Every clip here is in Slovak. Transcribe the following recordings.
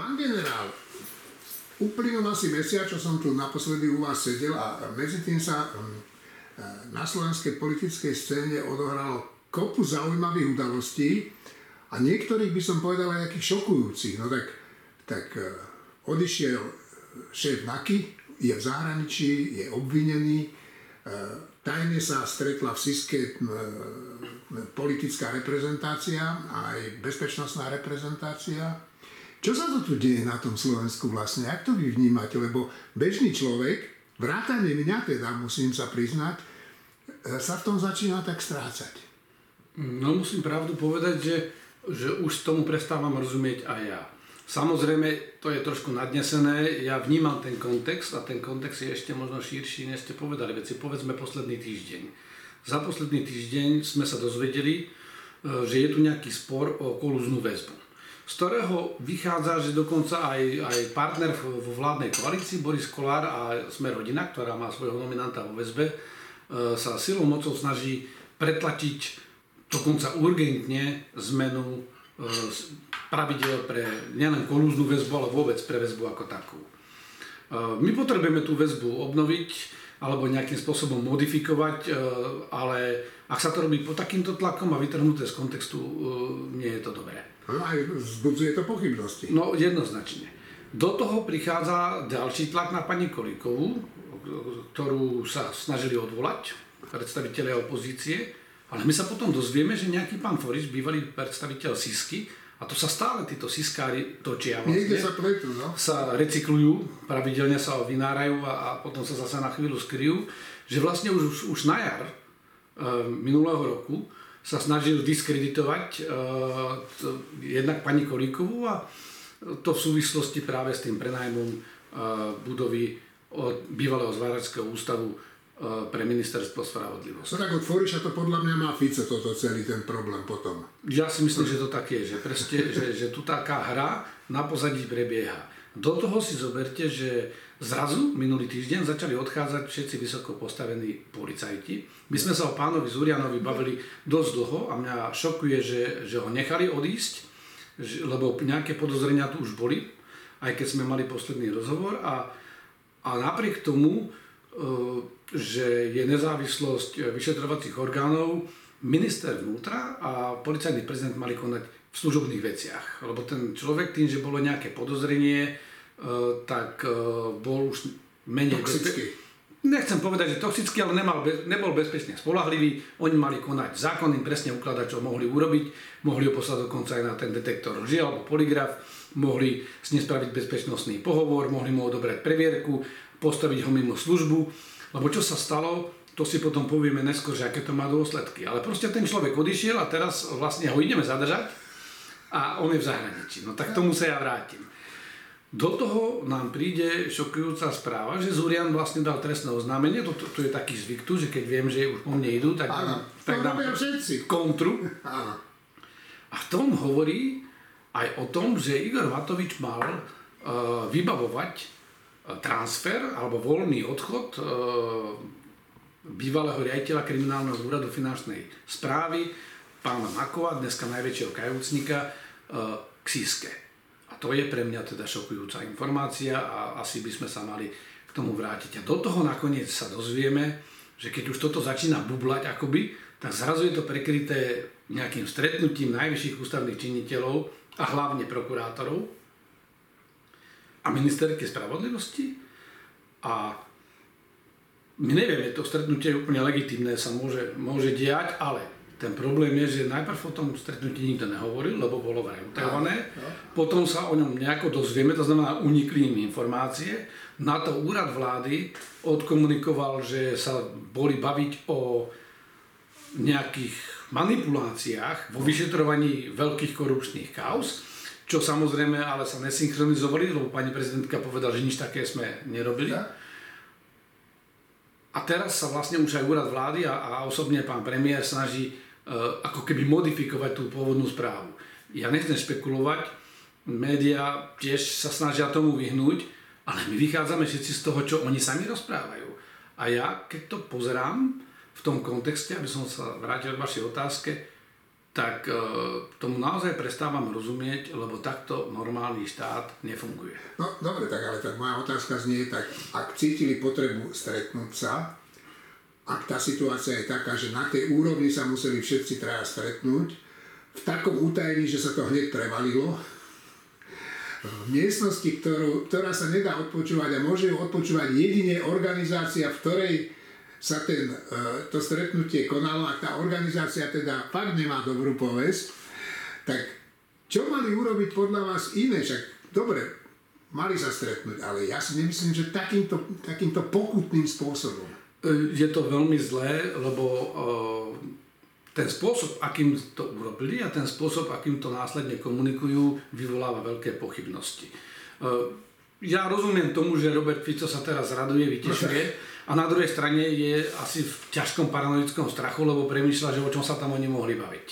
Pán generál, uplynul asi mesiac, čo som tu naposledy u vás sedel a medzi tým sa hm, na slovenskej politickej scéne odohralo kopu zaujímavých udalostí a niektorých by som povedal aj nejakých šokujúcich. No tak, tak odišiel šéf NAKY, je v zahraničí, je obvinený, tajne sa stretla v Siske politická reprezentácia aj bezpečnostná reprezentácia čo sa to tu deje na tom Slovensku vlastne? Jak to vy vnímate? Lebo bežný človek, vrátane mňa teda, musím sa priznať, e, sa v tom začína tak strácať. No musím pravdu povedať, že, že už tomu prestávam rozumieť aj ja. Samozrejme, to je trošku nadnesené, ja vnímam ten kontext a ten kontext je ešte možno širší, než ste povedali. Veci povedzme posledný týždeň. Za posledný týždeň sme sa dozvedeli, e, že je tu nejaký spor o kolúznú väzbu z ktorého vychádza, že dokonca aj, aj partner vo vládnej koalícii, Boris Kolár a Sme rodina, ktorá má svojho nominanta vo väzbe, e, sa silou mocou snaží pretlačiť dokonca urgentne zmenu e, pravidel pre nielen kolúznu väzbu, ale vôbec pre väzbu ako takú. E, my potrebujeme tú väzbu obnoviť alebo nejakým spôsobom modifikovať, ale ak sa to robí pod takýmto tlakom a vytrhnuté z kontextu, nie je to dobré. Aj vzbudzuje to pochybnosti. No jednoznačne. Do toho prichádza ďalší tlak na pani Kolíkovú, ktorú sa snažili odvolať predstaviteľe opozície, ale my sa potom dozvieme, že nejaký pán Foris, bývalý predstaviteľ Sisky, a to sa stále títo siskári točia vlastne, sa, pletu, no? sa recyklujú, pravidelne sa vynárajú a, a potom sa zase na chvíľu skryjú, že vlastne už, už na jar e, minulého roku sa snažil diskreditovať uh, jednak pani Kolíkovú a to v súvislosti práve s tým prenajmom uh, budovy od bývalého zváračského ústavu uh, pre ministerstvo spravodlivosti. No tak od Foriša to podľa mňa má Fico toto celý ten problém potom. Ja si myslím, že to tak je, že, preste, že, že tu taká hra na pozadí prebieha. Do toho si zoberte, že Zrazu minulý týždeň začali odchádzať všetci vysoko postavení policajti. My sme sa o pánovi Zurianovi bavili dosť dlho a mňa šokuje, že, že ho nechali odísť, lebo nejaké podozrenia tu už boli, aj keď sme mali posledný rozhovor. A, a napriek tomu, e, že je nezávislosť vyšetrovacích orgánov, minister vnútra a policajný prezident mali konať v služobných veciach. Lebo ten človek tým, že bolo nejaké podozrenie, tak eh, bol už menej toxický. Nechcem povedať, že toxický, ale nemal, nebol bezpečne spolahlivý. Oni mali konať zákon, im presne ukladať, čo mohli urobiť. Mohli ho poslať dokonca aj na ten detektor lži alebo poligraf. Mohli s ním spraviť bezpečnostný pohovor, mohli mu odobrať previerku, postaviť ho mimo službu. Lebo čo sa stalo, to si potom povieme neskôr, že aké to má dôsledky. Ale proste ten človek odišiel a teraz vlastne ho ideme zadržať a on je v zahraničí. No tak tomu sa ja vrátim. Do toho nám príde šokujúca správa, že Zurian vlastne dal trestné oznámenie, to, to, to je taký zvyk tu, že keď viem, že už po mne idú, tak, Áno, tak dám kontru. Áno. A v tom hovorí aj o tom, že Igor Matovič mal uh, vybavovať uh, transfer alebo voľný odchod uh, bývalého riaditeľa kriminálneho úradu finančnej správy, pána Makova, dneska najväčšieho kajúcnika, uh, k Siske to je pre mňa teda šokujúca informácia a asi by sme sa mali k tomu vrátiť. A do toho nakoniec sa dozvieme, že keď už toto začína bublať akoby, tak zrazu je to prekryté nejakým stretnutím najvyšších ústavných činiteľov a hlavne prokurátorov a ministerky spravodlivosti. A my nevieme, to stretnutie je úplne legitimné, sa môže, môže diať, ale ten problém je, že najprv o tom stretnutí nikto nehovoril, lebo bolo vraj utajované. Potom sa o ňom nejako dozvieme, to znamená unikli im informácie. Na to úrad vlády odkomunikoval, že sa boli baviť o nejakých manipuláciách vo vyšetrovaní veľkých korupčných kauz, čo samozrejme ale sa nesynchronizovali, lebo pani prezidentka povedala, že nič také sme nerobili. A teraz sa vlastne už aj úrad vlády a, a osobne pán premiér snaží ako keby modifikovať tú pôvodnú správu. Ja nechcem špekulovať, médiá tiež sa snažia tomu vyhnúť, ale my vychádzame všetci z toho, čo oni sami rozprávajú. A ja, keď to pozerám v tom kontexte, aby som sa vrátil k vašej otázke, tak e, tomu naozaj prestávam rozumieť, lebo takto normálny štát nefunguje. No dobre, tak ale tak moja otázka znie, tak ak cítili potrebu stretnúť sa, tá situácia je taká, že na tej úrovni sa museli všetci traja stretnúť, v takom utajení, že sa to hneď prevalilo, v miestnosti, ktorú, ktorá sa nedá odpočúvať a môže ju odpočúvať jedine organizácia, v ktorej sa ten, e, to stretnutie konalo a tá organizácia teda fakt nemá dobrú povesť, tak čo mali urobiť podľa vás iné? Však dobre, mali sa stretnúť, ale ja si nemyslím, že takýmto, takýmto pokutným spôsobom. E, je to veľmi zlé, lebo e, ten spôsob, akým to urobili a ten spôsob, akým to následne komunikujú, vyvoláva veľké pochybnosti. Ja rozumiem tomu, že Robert Fico sa teraz raduje, vytešuje, a na druhej strane je asi v ťažkom paranoickom strachu, lebo premýšľa, že o čom sa tam oni mohli baviť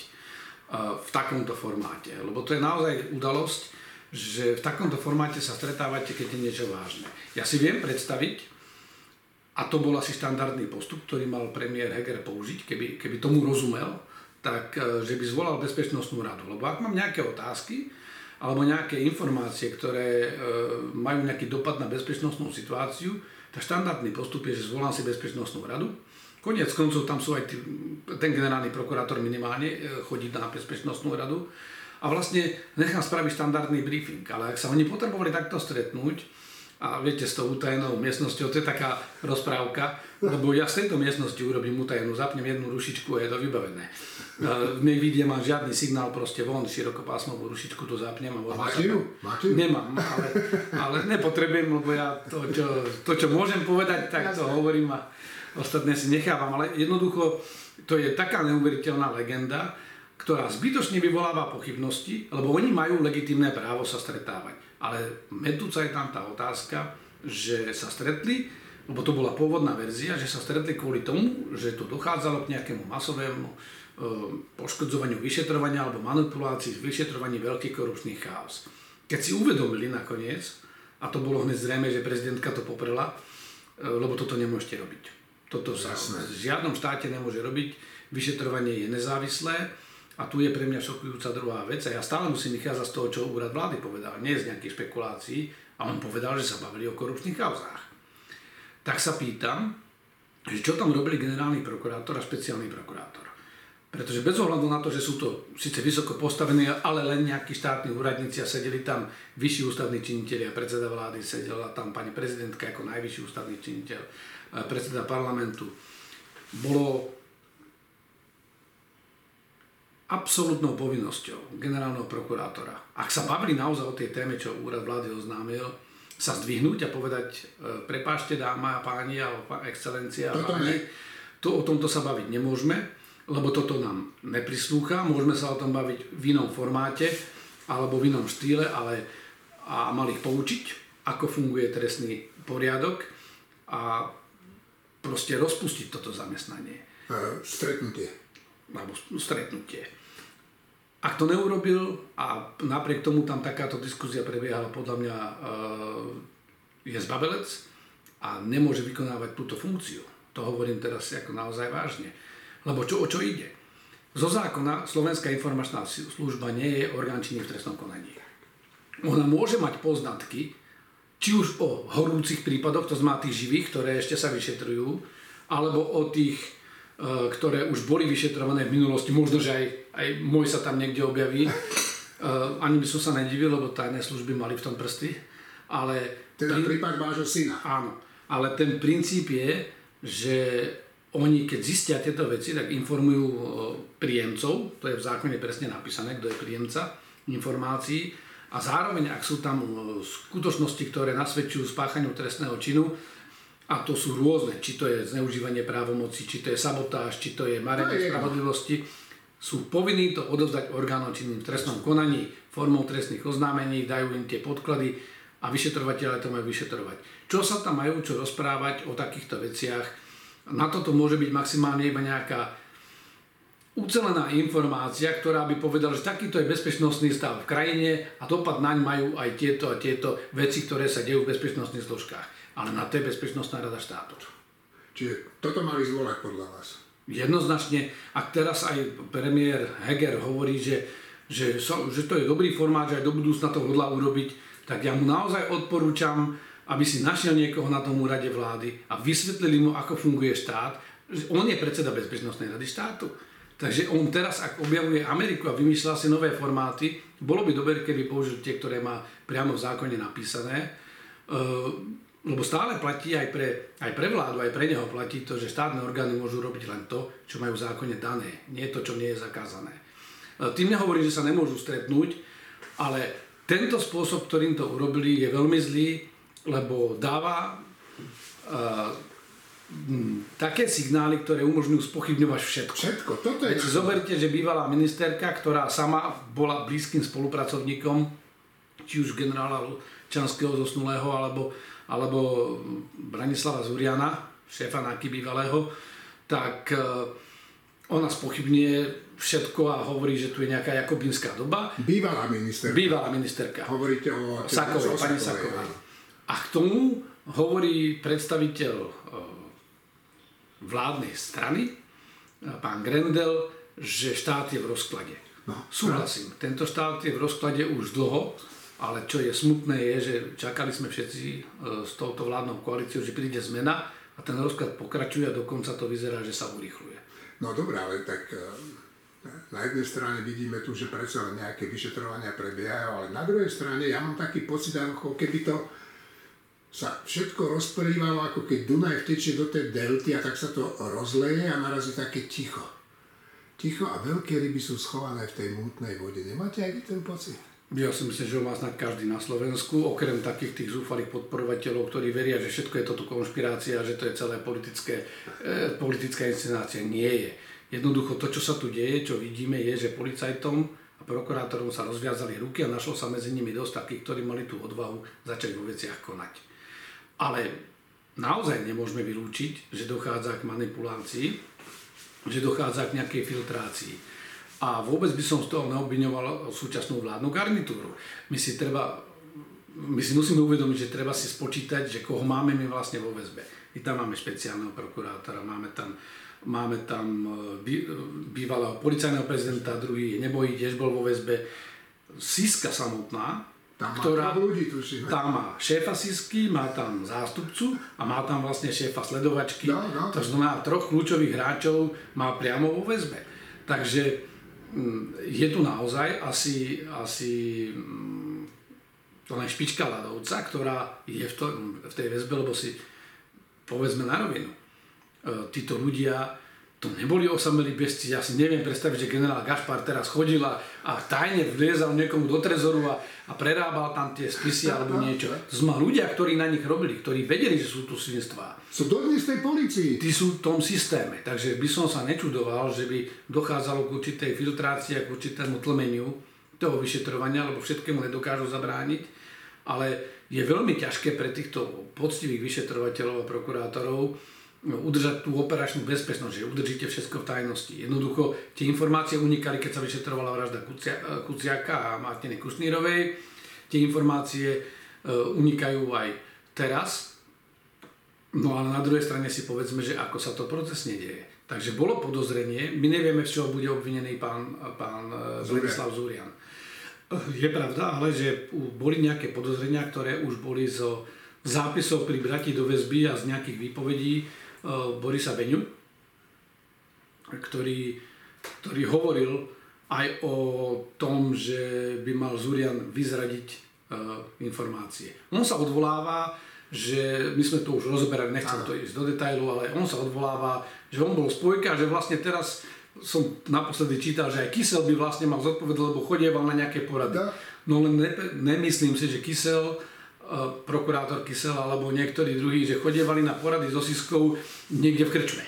v takomto formáte. Lebo to je naozaj udalosť, že v takomto formáte sa stretávate, keď je niečo vážne. Ja si viem predstaviť, a to bol asi štandardný postup, ktorý mal premiér Heger použiť, keby, keby tomu rozumel, tak e, že by zvolal bezpečnostnú radu. Lebo ak mám nejaké otázky, alebo nejaké informácie, ktoré e, majú nejaký dopad na bezpečnostnú situáciu, tak štandardný postup je, že zvolám si bezpečnostnú radu. Koniec koncov tam sú aj tí, ten generálny prokurátor minimálne e, chodí na bezpečnostnú radu a vlastne nechám spraviť štandardný briefing. Ale ak sa oni potrebovali takto stretnúť, a viete, s tou utajenou miestnosťou, to je taká rozprávka, lebo ja z tejto miestnosti urobím utajenú, zapnem jednu rušičku a je to vybavené. V vidie mám žiadny signál, proste von, širokopásmovú rušičku to zapnem. A, a máte ju? Máte ju? Nemám, ale, ale nepotrebujem, lebo ja to čo, to, čo môžem povedať, tak to hovorím a ostatné si nechávam. Ale jednoducho, to je taká neuveriteľná legenda, ktorá zbytočne vyvoláva pochybnosti, lebo oni majú legitimné právo sa stretávať. Ale medúca je tam tá otázka, že sa stretli, lebo to bola pôvodná verzia, že sa stretli kvôli tomu, že to dochádzalo k nejakému masovému e, poškodzovaniu vyšetrovania alebo manipulácii v vyšetrovaní veľkých korupčných chaos. Keď si uvedomili nakoniec, a to bolo hneď zrejme, že prezidentka to poprela, e, lebo toto nemôžete robiť. Toto sa Jasné. v žiadnom štáte nemôže robiť, vyšetrovanie je nezávislé, a tu je pre mňa šokujúca druhá vec a ja stále musím vychádzať z toho, čo úrad vlády povedal, nie z nejakých špekulácií, a on povedal, že sa bavili o korupčných kauzách. Tak sa pýtam, že čo tam robili generálny prokurátor a špeciálny prokurátor. Pretože bez ohľadu na to, že sú to síce vysoko postavení, ale len nejakí štátni úradníci a sedeli tam vyšší ústavní činiteľi a predseda vlády, sedela tam pani prezidentka ako najvyšší ústavný činiteľ, predseda parlamentu. Bolo absolútnou povinnosťou generálneho prokurátora, ak sa bavili naozaj o tej téme, čo úrad vlády oznámil, sa zdvihnúť a povedať, e, prepášte dáma a páni a excelencia a páni, to, o tomto sa baviť nemôžeme, lebo toto nám neprislúcha, môžeme sa o tom baviť v inom formáte alebo v inom štýle, ale a mali ich poučiť, ako funguje trestný poriadok a proste rozpustiť toto zamestnanie. Stretnutie. Alebo stretnutie. Ak to neurobil a napriek tomu tam takáto diskusia prebiehala, podľa mňa e, je zbabelec a nemôže vykonávať túto funkciu. To hovorím teraz ako naozaj vážne. Lebo čo, o čo ide? Zo zákona Slovenská informačná služba nie je orgán činný v trestnom konaní. Ona môže mať poznatky, či už o horúcich prípadoch, to znamená tých živých, ktoré ešte sa vyšetrujú, alebo o tých ktoré už boli vyšetrované v minulosti, možno, že aj, aj môj sa tam niekde objaví. Eh, ani by som sa nedivil, lebo tajné služby mali v tom prsty. Ale teda prí... prípad vášho syna. Áno, ale ten princíp je, že oni keď zistia tieto veci, tak informujú eh, príjemcov, to je v zákone presne napísané, kto je príjemca informácií, a zároveň, ak sú tam skutočnosti, ktoré nasvedčujú spáchaniu trestného činu, a to sú rôzne, či to je zneužívanie právomoci, či to je sabotáž, či to je marenie spravodlivosti, sú povinní to odovzdať orgánom činným v trestnom konaní formou trestných oznámení, dajú im tie podklady a vyšetrovateľe to majú vyšetrovať. Čo sa tam majú čo rozprávať o takýchto veciach? Na toto môže byť maximálne iba nejaká ucelená informácia, ktorá by povedala, že takýto je bezpečnostný stav v krajine a dopad naň majú aj tieto a tieto veci, ktoré sa dejú v bezpečnostných zložkách ale na to je Bezpečnostná rada štátu. Čiže toto mali zvolať podľa vás? jednoznačne, ak teraz aj premiér Heger hovorí, že, že, že to je dobrý formát, že aj do budúcna to hodlá urobiť, tak ja mu naozaj odporúčam, aby si našiel niekoho na tom úrade vlády a vysvetlili mu, ako funguje štát. On je predseda Bezpečnostnej rady štátu. Takže on teraz, ak objavuje Ameriku a vymýšľa si nové formáty, bolo by dobre, keby použil tie, ktoré má priamo v zákone napísané. Lebo stále platí aj pre, aj pre vládu, aj pre neho platí to, že štátne orgány môžu robiť len to, čo majú v zákone dané, nie to, čo nie je zakázané. E, tým nehovorí, že sa nemôžu stretnúť, ale tento spôsob, ktorým to urobili, je veľmi zlý, lebo dáva uh, také signály, ktoré umožňujú spochybňovať všetko. Všetko, toto je... Veď si zoberte, že bývalá ministerka, ktorá sama bola blízkym spolupracovníkom, či už generála Čanského zosnulého, alebo alebo Branislava Zuriana, šéfa NAKY bývalého, tak e, ona spochybňuje všetko a hovorí, že tu je nejaká jakobinská doba. Bývalá ministerka. Bývalá ministerka. Hovoríte o... Sakovej, pani Sakovej. A k tomu hovorí predstaviteľ e, vládnej strany, e, pán Grendel, že štát je v rozklade. No, Súhlasím, tento štát je v rozklade už dlho ale čo je smutné je, že čakali sme všetci e, s touto vládnou koalíciou, že príde zmena a ten rozklad pokračuje a dokonca to vyzerá, že sa urýchluje. No dobré, ale tak e, na jednej strane vidíme tu, že predsa nejaké vyšetrovania prebiehajú, ale na druhej strane ja mám taký pocit, ako keby to sa všetko rozprývalo, ako keď Dunaj vtečie do tej delty a tak sa to rozleje a narazí také ticho. Ticho a veľké ryby sú schované v tej mútnej vode. Nemáte aj ten pocit? Ja si myslím, že ho má snad každý na Slovensku, okrem takých tých zúfalých podporovateľov, ktorí veria, že všetko je toto konšpirácia, že to je celé politické, e, politická inscenácia. Nie je. Jednoducho to, čo sa tu deje, čo vidíme, je, že policajtom a prokurátorom sa rozviazali ruky a našlo sa medzi nimi dosť takých, ktorí mali tú odvahu začať vo veciach konať. Ale naozaj nemôžeme vylúčiť, že dochádza k manipulácii, že dochádza k nejakej filtrácii a vôbec by som z toho neobviňoval súčasnú vládnu garnitúru. My si treba my si musíme uvedomiť, že treba si spočítať, že koho máme my vlastne vo väzbe. My tam máme špeciálneho prokurátora, máme tam, máme tam e, bývalého policajného prezidenta, druhý nebojí, tiež bol vo väzbe. Siska samotná, tam ktorá, ľudí, tam má šéfa Sisky, má tam zástupcu a má tam vlastne šéfa sledovačky. No, no. To znamená, troch kľúčových hráčov má priamo vo väzbe. Takže je tu naozaj asi, asi mm, to len špička ľadovca, ktorá je v, to, v tej väzbe, lebo si povedzme na rovinu. E, títo ľudia to neboli osamelí bezci. Ja si neviem predstaviť, že generál Gašpar teraz chodil a, a tajne vliezal niekomu do trezoru a, a prerábal tam tie spisy alebo niečo. To sú ľudia, ktorí na nich robili, ktorí vedeli, že sú tu svinstvá. Sú dodnes tej policii. Tí sú v tom systéme. Takže by som sa nečudoval, že by dochádzalo k určitej filtrácii a k určitému tlmeniu toho vyšetrovania, lebo všetkému nedokážu zabrániť. Ale je veľmi ťažké pre týchto poctivých vyšetrovateľov a prokurátorov udržať tú operačnú bezpečnosť, že udržíte všetko v tajnosti. Jednoducho tie informácie unikali, keď sa vyšetrovala vražda Kuciaka a Martiny Kušnírovej. Tie informácie e, unikajú aj teraz. No ale na druhej strane si povedzme, že ako sa to procesne deje. Takže bolo podozrenie, my nevieme, z čoho bude obvinený pán, pán e, Vladislav Zurian. E, je pravda, ale že boli nejaké podozrenia, ktoré už boli zo zápisov pri brati do väzby a z nejakých výpovedí Borisa Beňu, ktorý, ktorý hovoril aj o tom, že by mal Zurian vyzradiť uh, informácie. On sa odvoláva, že my sme to už rozoberali, nechcem to ísť do detailu, ale on sa odvoláva, že on bol spojka, že vlastne teraz som naposledy čítal, že aj Kysel by vlastne mal zodpovedať, lebo chodieval na nejaké porady. No len ne, nemyslím si, že Kysel prokurátor Kysel alebo niektorí druhí, že chodievali na porady so Siskou niekde v krčme.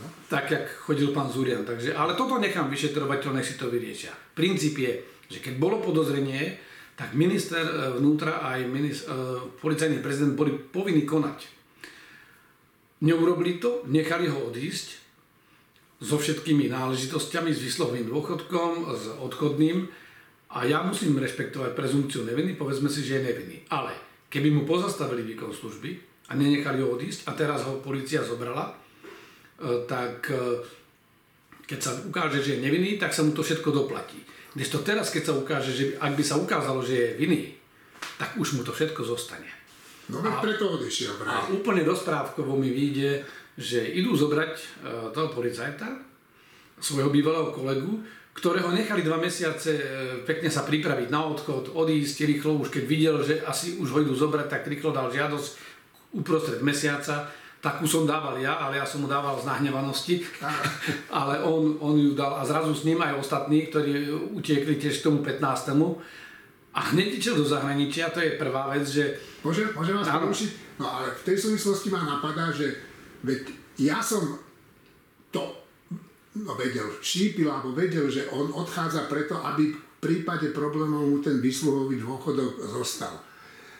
no? Tak, jak chodil pán Zurian. Takže, ale toto nechám vyšetrovateľ, nech si to vyriešia. Princíp je, že keď bolo podozrenie, tak minister e, vnútra a aj minister, policajný prezident boli povinní konať. Neurobili to, nechali ho odísť so všetkými náležitosťami, s výslovným dôchodkom, s odchodným a ja musím rešpektovať prezumciu neviny, povedzme si, že je nevinný. Ale Keby mu pozastavili výkon služby a nenechali ho odísť a teraz ho policia zobrala, e, tak e, keď sa ukáže, že je nevinný, tak sa mu to všetko doplatí. to teraz, keď sa ukáže, že ak by sa ukázalo, že je vinný, tak už mu to všetko zostane. No a, preto odišiel vraj. A úplne rozprávkovo mi vyjde, že idú zobrať uh, toho policajta, svojho bývalého kolegu, ktorého nechali dva mesiace e, pekne sa pripraviť na odchod, odísť rýchlo, už keď videl, že asi už ho idú zobrať, tak rýchlo dal žiadosť uprostred mesiaca takú som dával ja, ale ja som mu dával z nahnevanosti, ale on, on ju dal a zrazu s ním aj ostatní, ktorí utiekli tiež k tomu 15. A hneď išiel do zahraničia, to je prvá vec, že... Môžem, môžem vás porušiť? No ale v tej súvislosti ma napadá, že veď ja som to no, vedel, šípil alebo vedel, že on odchádza preto, aby v prípade problémov mu ten vysluhový dôchodok zostal.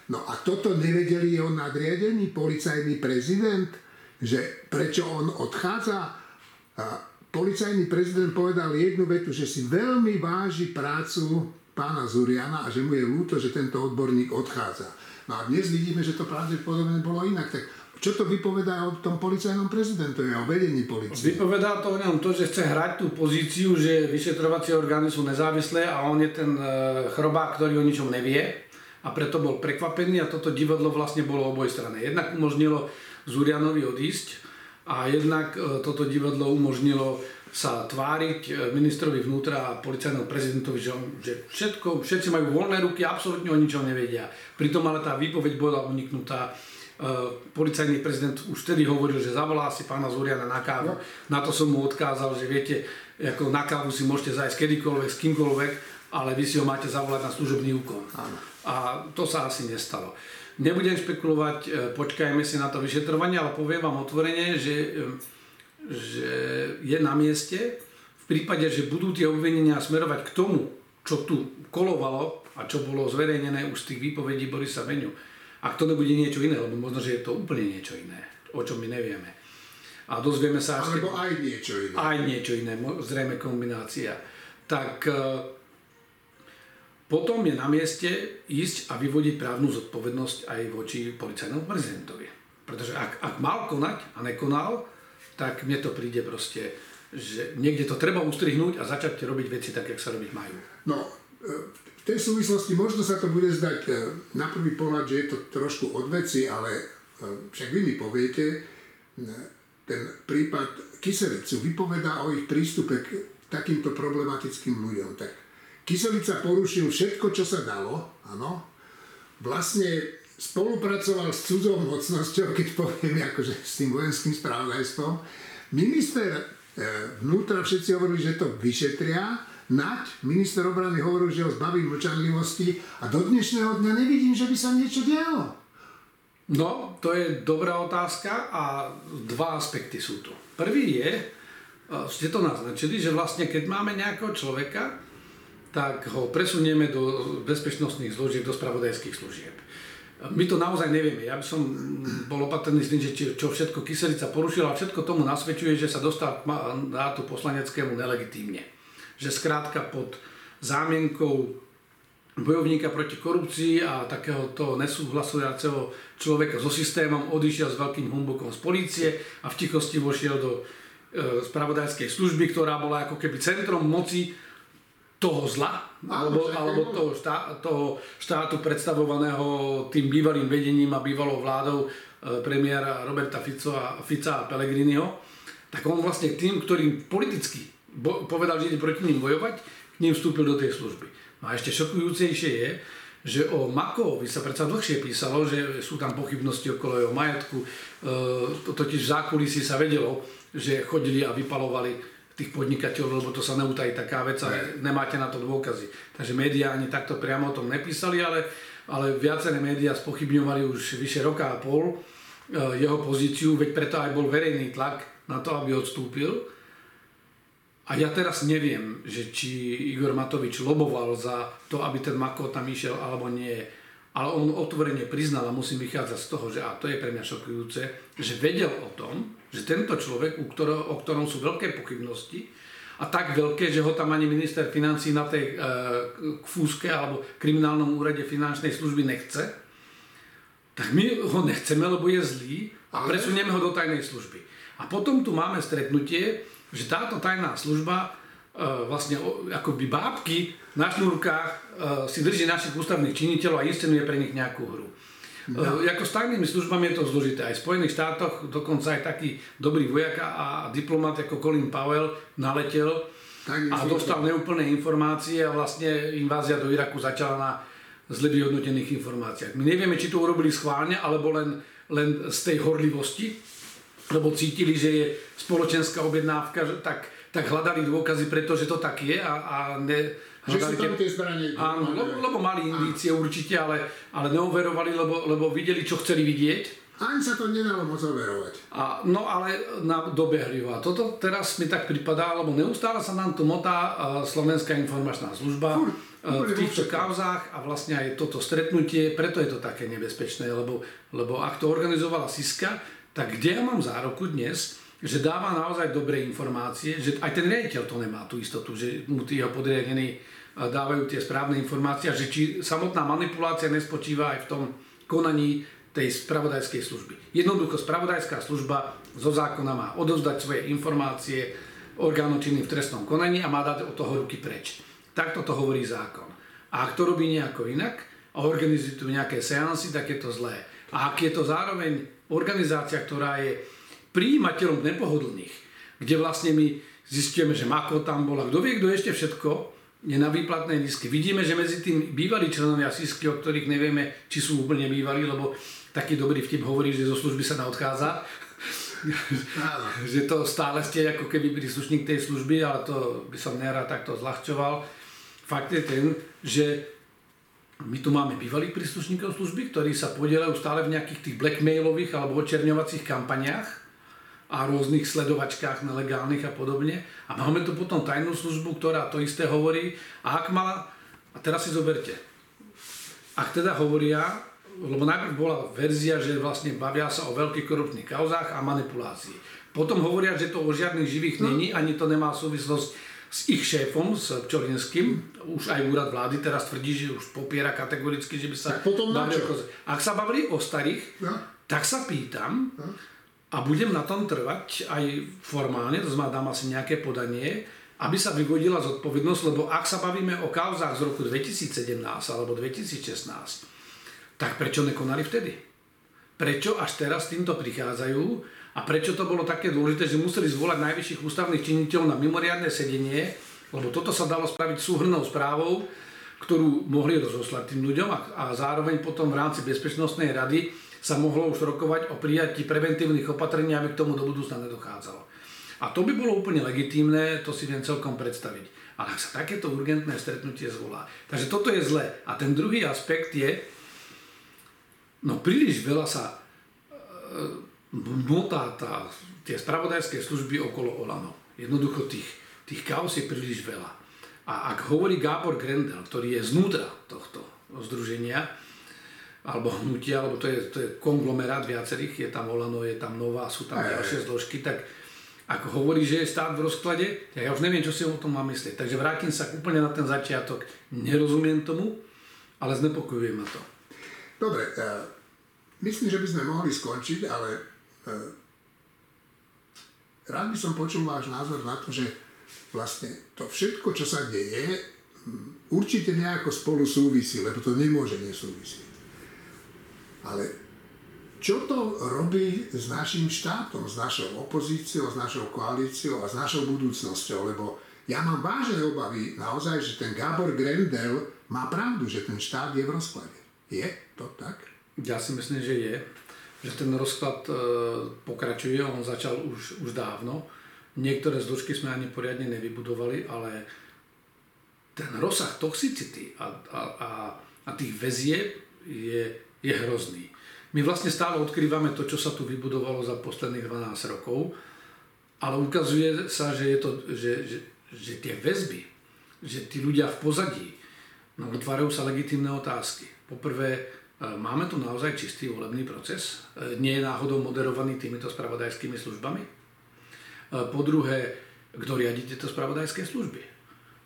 No a toto nevedeli jeho nadriadený policajný prezident, že prečo on odchádza. A policajný prezident povedal jednu vetu, že si veľmi váži prácu pána Zuriana a že mu je ľúto, že tento odborník odchádza. No a dnes vidíme, že to pravdepodobne bolo inak. Tak čo to vypovedá o tom policajnom prezidentovi, o vedení policie? Vypovedá to o ňom to, že chce hrať tú pozíciu, že vyšetrovacie orgány sú nezávislé a on je ten e, chrobák, ktorý o ničom nevie a preto bol prekvapený a toto divadlo vlastne bolo oboj strany. Jednak umožnilo Zurianovi odísť a jednak e, toto divadlo umožnilo sa tváriť e, ministrovi vnútra a policajnému prezidentovi, že, že všetko, všetci majú voľné ruky, absolútne o ničom nevedia. Pritom ale tá výpoveď bola uniknutá. E, policajný prezident už vtedy hovoril, že zavolá si pána Zuriana na kávu. No. Na to som mu odkázal, že viete, ako na kávu si môžete zajsť kedykoľvek, s kýmkoľvek, ale vy si ho máte zavolať na služobný úkon. Áno. A to sa asi nestalo. Nebudem špekulovať, e, počkajme si na to vyšetrovanie, ale poviem vám otvorene, že, e, že je na mieste v prípade, že budú tie obvinenia smerovať k tomu, čo tu kolovalo a čo bolo zverejnené už z tých výpovedí Borisa Beňu. Ak to nebude niečo iné, lebo možno, že je to úplne niečo iné, o čom my nevieme. A dozvieme sa... Alebo aj niečo iné. Aj niečo iné, zrejme kombinácia. Tak e, potom je na mieste ísť a vyvodiť právnu zodpovednosť aj voči policajnému prezidentovi. Pretože ak, ak mal konať a nekonal, tak mne to príde proste, že niekde to treba ustrihnúť a začať robiť veci tak, jak sa robiť majú. No, e, v tej súvislosti možno sa to bude zdať e, na prvý pohľad, že je to trošku od veci, ale e, však vy mi poviete, ten prípad Kyselicu vypovedá o ich prístupe k takýmto problematickým ľuďom. Tak Kyselica porušil všetko, čo sa dalo, áno. Vlastne spolupracoval s cudzou mocnosťou, keď poviem akože s tým vojenským spravodajstvom. Minister e, vnútra všetci hovorili, že to vyšetria, Naď, minister obrany hovoril, že ho zbaví mlčanlivosti a do dnešného dňa nevidím, že by sa niečo dialo. No, to je dobrá otázka a dva aspekty sú tu. Prvý je, e, ste to naznačili, že vlastne keď máme nejakého človeka, tak ho presunieme do bezpečnostných zložiek, do spravodajských služieb. My to naozaj nevieme. Ja by som bol opatrný s tým, že čo všetko kyselica porušila všetko tomu nasvedčuje, že sa dostal k mandátu poslaneckému nelegitímne. Že skrátka pod zámienkou bojovníka proti korupcii a takéhoto nesúhlasujúceho človeka so systémom odišiel s veľkým humbukom z polície a v tichosti vošiel do e, spravodajskej služby, ktorá bola ako keby centrom moci toho zla, alebo, alebo toho, štá, toho štátu predstavovaného tým bývalým vedením a bývalou vládou e, premiéra Roberta Fico a, Fica a Pellegriniho, tak on vlastne tým, ktorým politicky bo, povedal, že ide proti ním bojovať, k ním vstúpil do tej služby. No a ešte šokujúcejšie je, že o Makovi sa predsa dlhšie písalo, že sú tam pochybnosti okolo jeho majetku, e, totiž v zákulisí sa vedelo, že chodili a vypalovali tých podnikateľov, lebo to sa neutají taká vec a nemáte na to dôkazy. Takže médiá ani takto priamo o tom nepísali, ale, ale viaceré médiá spochybňovali už vyše roka a pol e, jeho pozíciu, veď preto aj bol verejný tlak na to, aby odstúpil. A ja teraz neviem, že či Igor Matovič loboval za to, aby ten Mako tam išiel, alebo nie. Ale on otvorene priznal a musím vychádzať z toho, že a to je pre mňa šokujúce, že vedel o tom, že tento človek, u ktorého, o ktorom sú veľké pochybnosti, a tak veľké, že ho tam ani minister financí na tej e, fúske alebo kriminálnom úrade finančnej služby nechce, tak my ho nechceme, lebo je zlý a presunieme ho do tajnej služby. A potom tu máme stretnutie, že táto tajná služba e, vlastne akoby bábky na šnúrkách e, si drží našich ústavných činiteľov a inscenuje pre nich nejakú hru. No. Jako s tajnými službami je to zložité. Aj v Spojených štátoch dokonca aj taký dobrý vojak a diplomat ako Colin Powell naletel a dostal neúplné informácie a vlastne invázia do Iraku začala na zle vyhodnotených informáciách. My nevieme, či to urobili schválne, alebo len, len z tej horlivosti, lebo cítili, že je spoločenská objednávka, tak, tak hľadali dôkazy, pretože to tak je a, a ne, že sú tam tie zbranie. Áno, lebo, lebo mali indície určite, ale, ale neoverovali, lebo, lebo videli, čo chceli vidieť ani sa to nedalo moc overovať. A, no ale na, dobehli ho. A toto teraz mi tak pripadá, lebo neustále sa nám tu motá uh, Slovenská informačná služba Fur, uh, v týchto kauzách a vlastne aj toto stretnutie, preto je to také nebezpečné, lebo, lebo ak to organizovala Siska, tak kde ja mám zároku dnes, že dáva naozaj dobré informácie, že aj ten riaditeľ to nemá tú istotu, že mu tí jeho podriadení dávajú tie správne informácie že či samotná manipulácia nespočíva aj v tom konaní tej spravodajskej služby. Jednoducho spravodajská služba zo zákona má odovzdať svoje informácie orgánu činným v trestnom konaní a má dať od toho ruky preč. Takto to hovorí zákon. A ak to robí nejako inak a organizuje tu nejaké seansy, tak je to zlé. A ak je to zároveň organizácia, ktorá je príjimateľom nepohodlných, kde vlastne my zistíme, že Mako tam bola, kto vie, kto ešte všetko, je na výplatnej lístky. Vidíme, že medzi tým bývalí členovia SISky, o ktorých nevieme, či sú úplne bývalí, lebo taký dobrý vtip hovorí, že zo služby sa neodchádza. že to stále ste ako keby príslušník tej služby, ale to by som nerad takto zľahčoval. Fakt je ten, že my tu máme bývalých príslušníkov služby, ktorí sa podielajú stále v nejakých tých blackmailových alebo očerňovacích kampaniách a rôznych sledovačkách nelegálnych a podobne. A máme tu potom tajnú službu, ktorá to isté hovorí. A ak mala, a teraz si zoberte, ak teda hovoria, lebo najprv bola verzia, že vlastne bavia sa o veľkých korupčných kauzách a manipulácii. Potom hovoria, že to o žiadnych živých no. není, ani to nemá súvislosť s ich šéfom, s Čolinským. Už aj úrad vlády teraz tvrdí, že už popiera kategoricky, že by sa potom bavili Ak sa bavili o starých, no. tak sa pýtam, no. a budem na tom trvať aj formálne, to znamená, dám asi nejaké podanie, aby sa vyvodila zodpovednosť, lebo ak sa bavíme o kauzách z roku 2017 alebo 2016, tak prečo nekonali vtedy? Prečo až teraz týmto prichádzajú a prečo to bolo také dôležité, že museli zvolať najvyšších ústavných činiteľov na mimoriadne sedenie, lebo toto sa dalo spraviť súhrnou správou, ktorú mohli rozoslať tým ľuďom a, a zároveň potom v rámci Bezpečnostnej rady sa mohlo už rokovať o prijatí preventívnych opatrení, aby k tomu do budúcna nedochádzalo. A to by bolo úplne legitímne, to si viem celkom predstaviť. Ale ak sa takéto urgentné stretnutie zvolá. Takže toto je zlé. A ten druhý aspekt je, No príliš veľa sa e, motá tá, tie spravodajské služby okolo Olano. Jednoducho tých, tých kaos je príliš veľa. A ak hovorí Gábor Grendel, ktorý je znútra tohto združenia, alebo hnutia, alebo to je, to je konglomerát viacerých, je tam Olano, je tam Nová, sú tam ďalšie zložky, tak ako hovorí, že je stát v rozklade, ja už neviem, čo si o tom mám myslieť. Takže vrátim sa úplne na ten začiatok. Nerozumiem tomu, ale znepokojuje ma to. Dobre, uh, myslím, že by sme mohli skončiť, ale rád by som počul váš názor na to, že vlastne to všetko, čo sa deje, um, určite nejako spolu súvisí, lebo to nemôže nesúvisieť. Ale čo to robí s našim štátom, s našou opozíciou, s našou koalíciou a s našou budúcnosťou? Lebo ja mám vážne obavy naozaj, že ten Gábor Grendel má pravdu, že ten štát je v rozklade. Je to tak? Ja si myslím, že je. Že ten rozklad e, pokračuje, on začal už, už dávno. Niektoré zložky sme ani poriadne nevybudovali, ale ten rozsah toxicity a, a, a, a tých väzieb je, je hrozný. My vlastne stále odkrývame to, čo sa tu vybudovalo za posledných 12 rokov, ale ukazuje sa, že, je to, že, že, že tie väzby, že tí ľudia v pozadí, no, otvárajú sa legitímne otázky. Poprvé, máme tu naozaj čistý volebný proces? E, nie je náhodou moderovaný týmito spravodajskými službami? E, po druhé, kto riadi tieto spravodajské služby?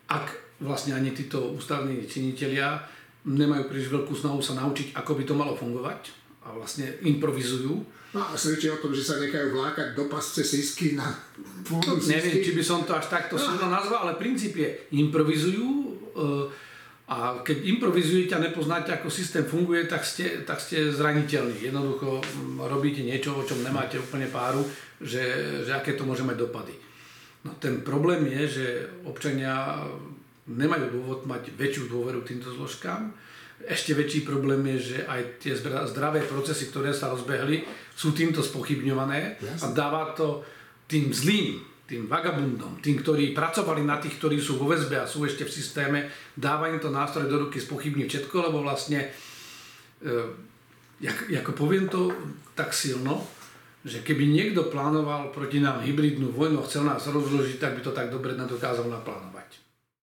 Ak vlastne ani títo ústavní činitelia nemajú príliš veľkú snahu sa naučiť, ako by to malo fungovať, a vlastne improvizujú. No a svedčí o tom, že sa nechajú vlákať do pasce sisky na pôdu Neviem, či by som to až takto no. silno nazval, ale princíp je, improvizujú e, a keď improvizujete a nepoznáte, ako systém funguje, tak ste, tak ste zraniteľní. Jednoducho mm, robíte niečo, o čom nemáte úplne páru, že, že aké to môže mať dopady. No ten problém je, že občania nemajú dôvod mať väčšiu dôveru k týmto zložkám. Ešte väčší problém je, že aj tie zdravé procesy, ktoré sa rozbehli, sú týmto spochybňované a dáva to tým zlým, tým vagabundom, tým, ktorí pracovali na tých, ktorí sú vo väzbe a sú ešte v systéme, dáva im to nástroj do ruky spochybniť všetko, lebo vlastne, e, jak, ako poviem to tak silno, že keby niekto plánoval proti nám hybridnú vojnu a chcel nás rozložiť, tak by to tak dobre nedokázal naplánovať.